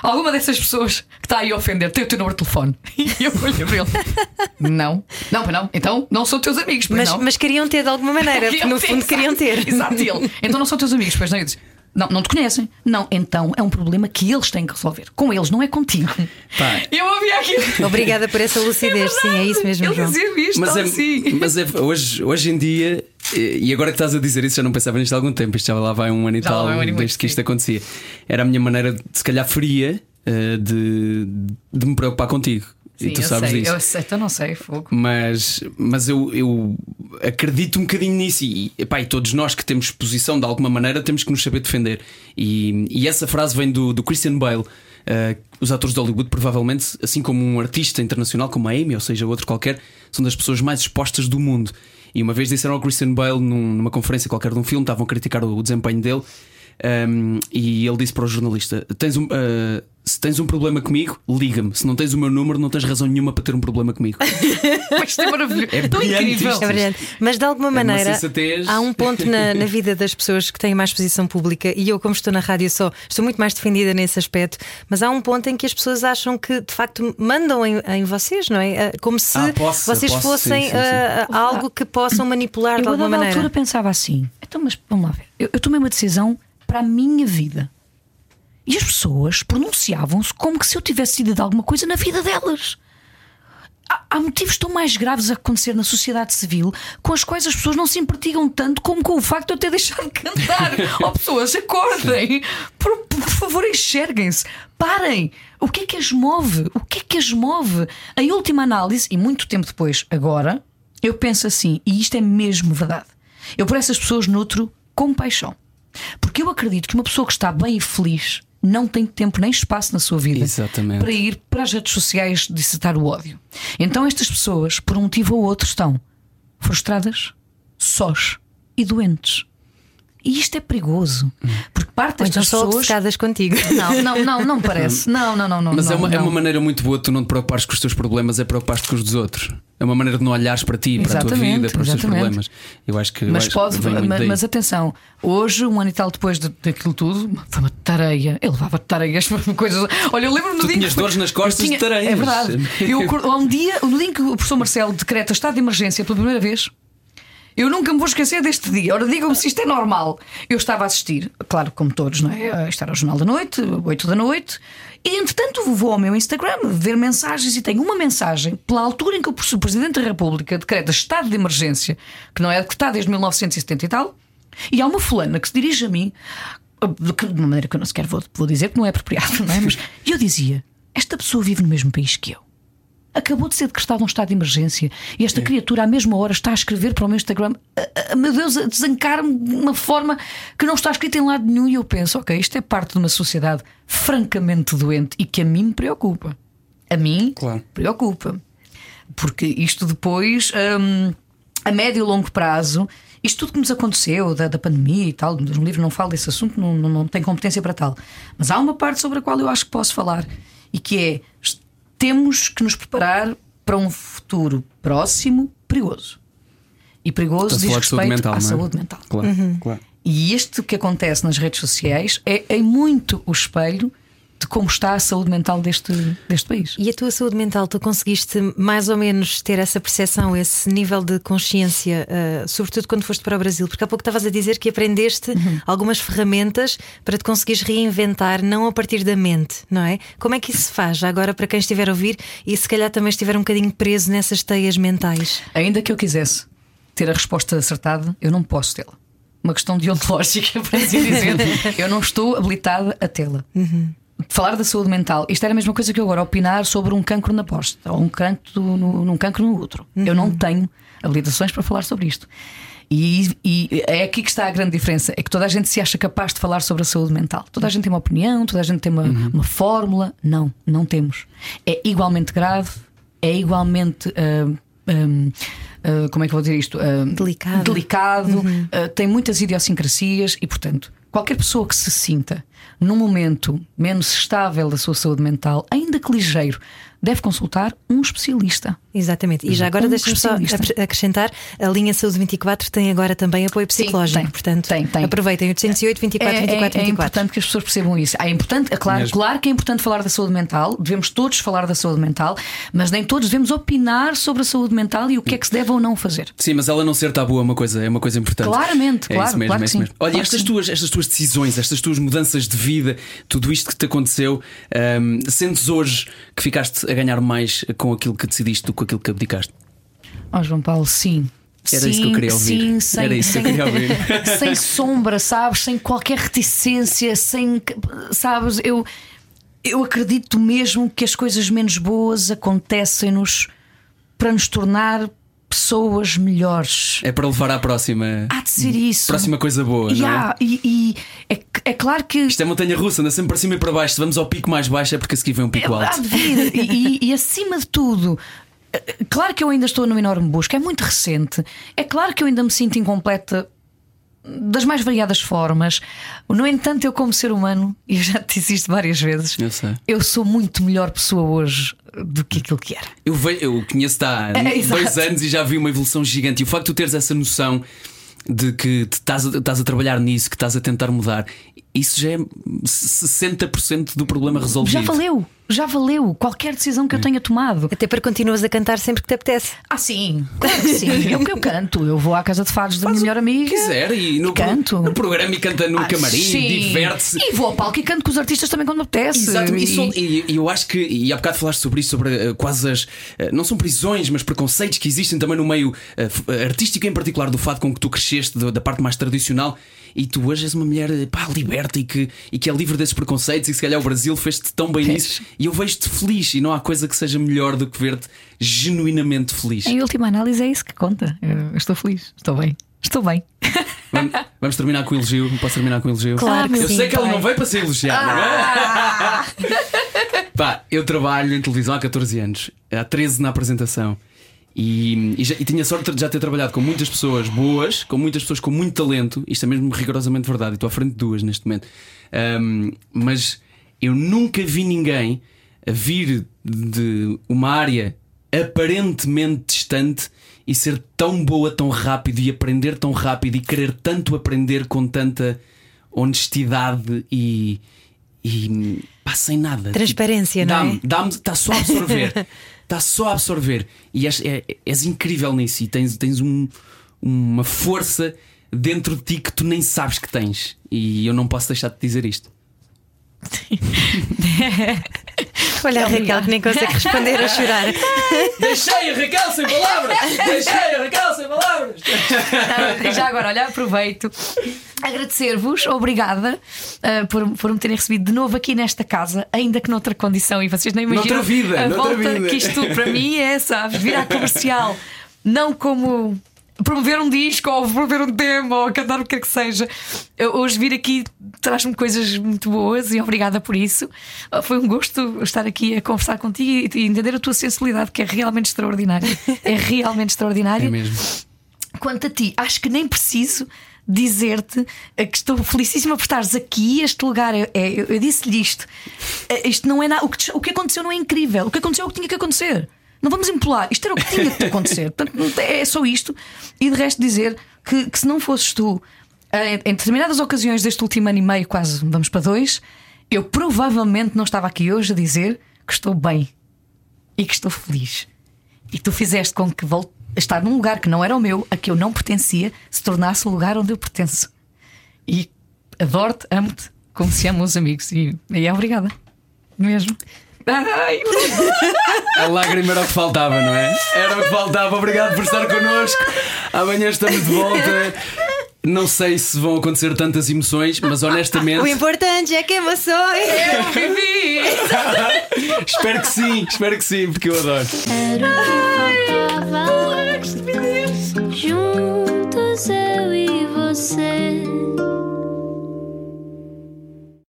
alguma dessas pessoas que está aí a ofender tem o teu número de telefone? E eu olhei para ele: Não, não, pois não, então não são teus amigos, pois Mas, não. mas queriam ter de alguma maneira, no fundo queriam ter. Exato, ele. Então não são teus amigos, pois não? Eu disse, não, não te conhecem. Não, então é um problema que eles têm que resolver. Com eles, não é contigo. Pá. Eu ouvi aquilo. Obrigada por essa lucidez, sim, é isso mesmo, Ele João. dizia isto Mas, é, assim. mas é, hoje, hoje em dia, e agora que estás a dizer isso, já não pensava nisto há algum tempo. Isto já lá vai um ano e Já lá tal, um ano e desde que sim. isto acontecia. Era a minha maneira, de, se calhar, fria eh, de, de me preocupar contigo. Sim, e tu eu sabes sei, disso. Eu sei, então não sei, fogo. Mas, mas eu, eu acredito um bocadinho nisso e, epá, e todos nós que temos posição de alguma maneira temos que nos saber defender. E, e essa frase vem do, do Christian Bale. Uh, os atores de Hollywood, provavelmente, assim como um artista internacional como a Amy, ou seja, outro qualquer, são das pessoas mais expostas do mundo. E uma vez disseram ao Christian Bale num- numa conferência qualquer de um filme, estavam a criticar o, o desempenho dele. Um, e ele disse para o jornalista: tens um, uh, Se tens um problema comigo, liga-me. Se não tens o meu número, não tens razão nenhuma para ter um problema comigo. Mas isto é maravilhoso. É tão brilhante incrível. isto. É brilhante. Mas de alguma uma maneira sensatez. há um ponto na, na vida das pessoas que têm mais posição pública e eu, como estou na rádio, só estou muito mais defendida nesse aspecto. Mas há um ponto em que as pessoas acham que de facto mandam em, em vocês, não é? Ah, Como se Ah, possa, vocês possa, fossem sim, sim, sim. ah, algo que possam manipular de Eu, a alguma maneira. altura, pensava assim: então, mas vamos lá ver. Eu, eu tomei uma decisão para a minha vida. E as pessoas pronunciavam-se como que se eu tivesse decidido alguma coisa na vida delas. Há, há motivos tão mais graves a acontecer na sociedade civil com as quais as pessoas não se impertigam tanto como com o facto de eu ter deixado de cantar. Ó pessoas, acordem! Por, por favor, enxerguem-se. Parem! O que é que as move? O que é que as move? Em última análise, e muito tempo depois, agora, eu penso assim, e isto é mesmo verdade. Eu por essas pessoas nutro compaixão. Porque eu acredito que uma pessoa que está bem e feliz não tem tempo nem espaço na sua vida Exatamente. para ir para as redes sociais dissetar o ódio. Então estas pessoas, por um motivo ou outro, estão frustradas, sós e doentes. E isto é perigoso. Porque parte só pessoas. obcecadas contigo. Não, não, não, não me parece. Não, não, não, não. Mas não, é, uma, é não. uma maneira muito boa de tu não te preocupares com os teus problemas, é preocupar-te com os dos outros. É uma maneira de não olhares para ti, para a tua Exatamente, vida, para os teus exatamente. problemas. Eu acho que. Mas acho pode, mas, mas atenção, hoje, um ano e tal depois de- daquilo tudo, foi uma tareia. Eu levava tareias, coisas. Olha, eu lembro-me no dia. tinhas dores nas costas Eu de tareias. É verdade. Eu, um dia, no dia em que o professor Marcelo decreta estado de emergência pela primeira vez. Eu nunca me vou esquecer deste dia. Ora, digam-me se isto é normal. Eu estava a assistir, claro, como todos, não é? Estar ao Jornal da Noite, 8 da noite, e entretanto vou ao meu Instagram ver mensagens e tenho uma mensagem, pela altura em que o Presidente da República decreta estado de emergência, que não é decretado desde 1970 e tal, e há uma fulana que se dirige a mim, de que- de uma maneira que eu não sequer vou, vou dizer que não é apropriado, não é? Mas eu dizia: esta pessoa vive no mesmo país que eu. Acabou de ser decretado um estado de emergência e esta criatura, à mesma hora, está a escrever para o meu Instagram, a- a- meu Deus, a desancar-me de uma forma que não está escrita em lado nenhum. E eu penso, ok, isto é parte de uma sociedade francamente doente e que a mim me preocupa. A mim Claro. preocupa. Porque isto depois, hum, a médio e longo prazo, isto tudo que nos aconteceu, da, da pandemia e tal, no livro não falo desse assunto, não, não, não tenho competência para tal. Mas há uma parte sobre a qual eu acho que posso falar e que é temos que nos preparar para um futuro próximo perigoso. E perigoso diz respeito mental, à é? saúde mental. Claro, claro. E isto que acontece nas redes sociais é em muito o espelho de como está a saúde mental deste, deste país. E a tua saúde mental, tu conseguiste mais ou menos ter essa percepção, esse nível de consciência, eh, sobretudo quando foste para o Brasil? Porque há pouco estavas a dizer que aprendeste algumas ferramentas para te conseguires reinventar, não a partir da mente, não é? Como é que isso se faz? Agora, para quem estiver a ouvir e se calhar também estiver um bocadinho preso nessas teias mentais. Ainda que eu quisesse ter a resposta acertada, eu não posso tê-la. Uma questão deontológica, para assim dizer. eu não estou habilitada a tê-la. Falar da saúde mental, isto era a mesma coisa que eu agora opinar sobre um cancro na posta ou um cancro no, num cancro no útero. Eu não tenho habilitações para falar sobre isto. E, e é aqui que está a grande diferença: é que toda a gente se acha capaz de falar sobre a saúde mental. Toda a gente tem uma opinião, toda a gente tem uma, uma fórmula. Não, não temos. É igualmente grave, é igualmente. ah, ah, ah, como é que eu vou dizer isto? Ah, Delicado. delicado, ah, tem muitas idiosincrasias e, portanto, qualquer pessoa que se sinta num momento menos estável da sua saúde mental, ainda que ligeiro, deve consultar um especialista. Exatamente. E já agora Um deixa-me só acrescentar: a linha Saúde 24 tem agora também apoio Sim, psicológico. tem. Portanto, Tem, tem. aproveitem 808 24 é, 24 é, é 24. importante que as pessoas percebam isso. É importante, é claro, Mesmo. claro que é importante falar da saúde mental, devemos todos falar da saúde mental, mas nem todos devemos opinar sobre a saúde mental e o que é que se deve ou não fazer. Sim, mas ela não ser tabu é uma coisa, é uma coisa importante. Claramente, é claro, Isso mesmo, claro é isso sim. mesmo. Olha, Claro estas, sim. tuas, estas tuas decisões, estas tuas mudanças de vida, tudo isto que te aconteceu, hum, sentes hoje que ficaste a ganhar mais com aquilo que decidiste do que com aquilo que abdicaste? Ó João Paulo, sim. Era sim, isso que eu queria ouvir. Sim, sem, Era isso que eu sem- queria ouvir. sem sombra, sabes? Sem qualquer reticência, sem. Sabes? Eu, eu acredito mesmo que as coisas menos boas acontecem-nos para nos tornar pessoas melhores. É para levar à próxima. Há de ser isso. Próxima coisa boa, E não é? e, e é, é claro que. Isto é montanha russa, anda sempre para cima e para baixo. Se vamos ao pico mais baixo é porque a seguir vem um pico Há alto. de vir. E, e- e acima de tudo, eh, claro que eu ainda estou numa enorme busca, é muito recente. É claro que eu ainda me sinto incompleta das mais variadas formas. No entanto, eu, como ser humano, e eu já te disse isto várias vezes, Eu sei. eu sou muito melhor pessoa hoje do que aquilo que era. Eu, ve- eu conheço-te há É, dois anos e já vi uma evolução gigante. E o facto de tu teres essa noção de que estás a, estás a trabalhar nisso, que estás a tentar mudar, isso já é 60% do problema resolvido. Já valeu, já valeu qualquer decisão que eu tenha tomado. Até para continuas a cantar sempre que te apetece. Ah, sim, claro que sim. Eu, eu canto, eu vou à casa de fados da minha melhor amiga. quiser e no, Canto. no programa e canta no Ah, camarim, diverte-se. E vou ao palco e canto com os artistas também quando me apetece. Exato, e, E- e- e eu acho que, e há bocado falaste sobre isso, sobre eh, quase as. eh, não são prisões, mas preconceitos que existem também no meio f- artístico, em particular do fado com que tu cresceste, do- da parte mais tradicional. E tu hoje és uma mulher pá, liberta e que, e que é livre desses preconceitos. E se calhar o Brasil fez-te tão bem nisso. E eu vejo-te feliz. E não há coisa que seja melhor do que ver-te genuinamente feliz. Em última análise é isso que conta. Eu estou feliz, estou bem. Estou bem. Vamos, vamos terminar com o elogio. Posso terminar com o elogio? Claro que Eu sim, sei que ela pai. não veio para ser elogiada. Pá, eu trabalho em televisão há 14 anos, há 13 na apresentação. E, e, já- e tinha sorte de já ter trabalhado com muitas pessoas boas, com muitas pessoas com muito talento. Isto é mesmo rigorosamente verdade. E estou à frente de duas neste momento. Ahm, mas eu nunca vi ninguém a vir de uma área aparentemente distante e ser tão boa tão rápido e aprender tão rápido e querer tanto aprender com tanta honestidade e. e pá, sem nada. Transparência, Tipo, não é? dá-me- está só a absorver. Está só a absorver. E és, é- és incrível nisso. E tens, tens um- uma força dentro de ti que tu nem sabes que tens. E eu não posso deixar de dizer isto. Olha a Raquel que nem consegue responder a chorar. Deixei a Raquel sem palavras! Deixei a Raquel sem palavras! E já agora, olha, aproveito. Agradecer-vos, obrigada uh, por, por me terem recebido de novo aqui nesta casa, ainda que noutra condição, e vocês nem imaginam Noutra vida, a volta vida. que isto para mim é, sabes, vir à comercial, não como promover um disco ou promover um demo ou cantar o que quer que seja. Eu, hoje vir aqui traz-me coisas muito boas e obrigada por isso. Ah, Foi um gosto estar aqui a conversar contigo e, e entender a tua sensibilidade, que é realmente extraordinária. É realmente extraordinária. É mesmo. Quanto a ti, acho que nem preciso dizer-te eh, que estou felicíssima por estares aqui. Este lugar é. é- eu disse-lhe isto. Eh, Isto não é nada. O que, o que aconteceu não é incrível. O que aconteceu é o que tinha que acontecer. Não vamos empolar. Isto era o que tinha que acontecer. Portanto, é só isto. E de resto, dizer que, que se não fosses tu, eh, em determinadas ocasiões deste último ano e meio, quase vamos para dois, eu provavelmente não estava aqui hoje a dizer que estou bem e que estou feliz. E que tu fizeste com que volte a estar num lugar que não era o meu, a que eu não pertencia, se tornasse o lugar onde eu pertenço. E adoro-te, amo-te, como se amam os amigos. E, e é obrigada. Mesmo. Ai, a lágrima era o que faltava, não é? Era o que faltava. Obrigado por estar connosco. Amanhã estamos de volta. Não sei se vão acontecer tantas emoções, mas honestamente. O importante é que emoções eu vivi! espero que sim, espero que sim, porque eu adoro. Era o que faltava. Juntos eu e você.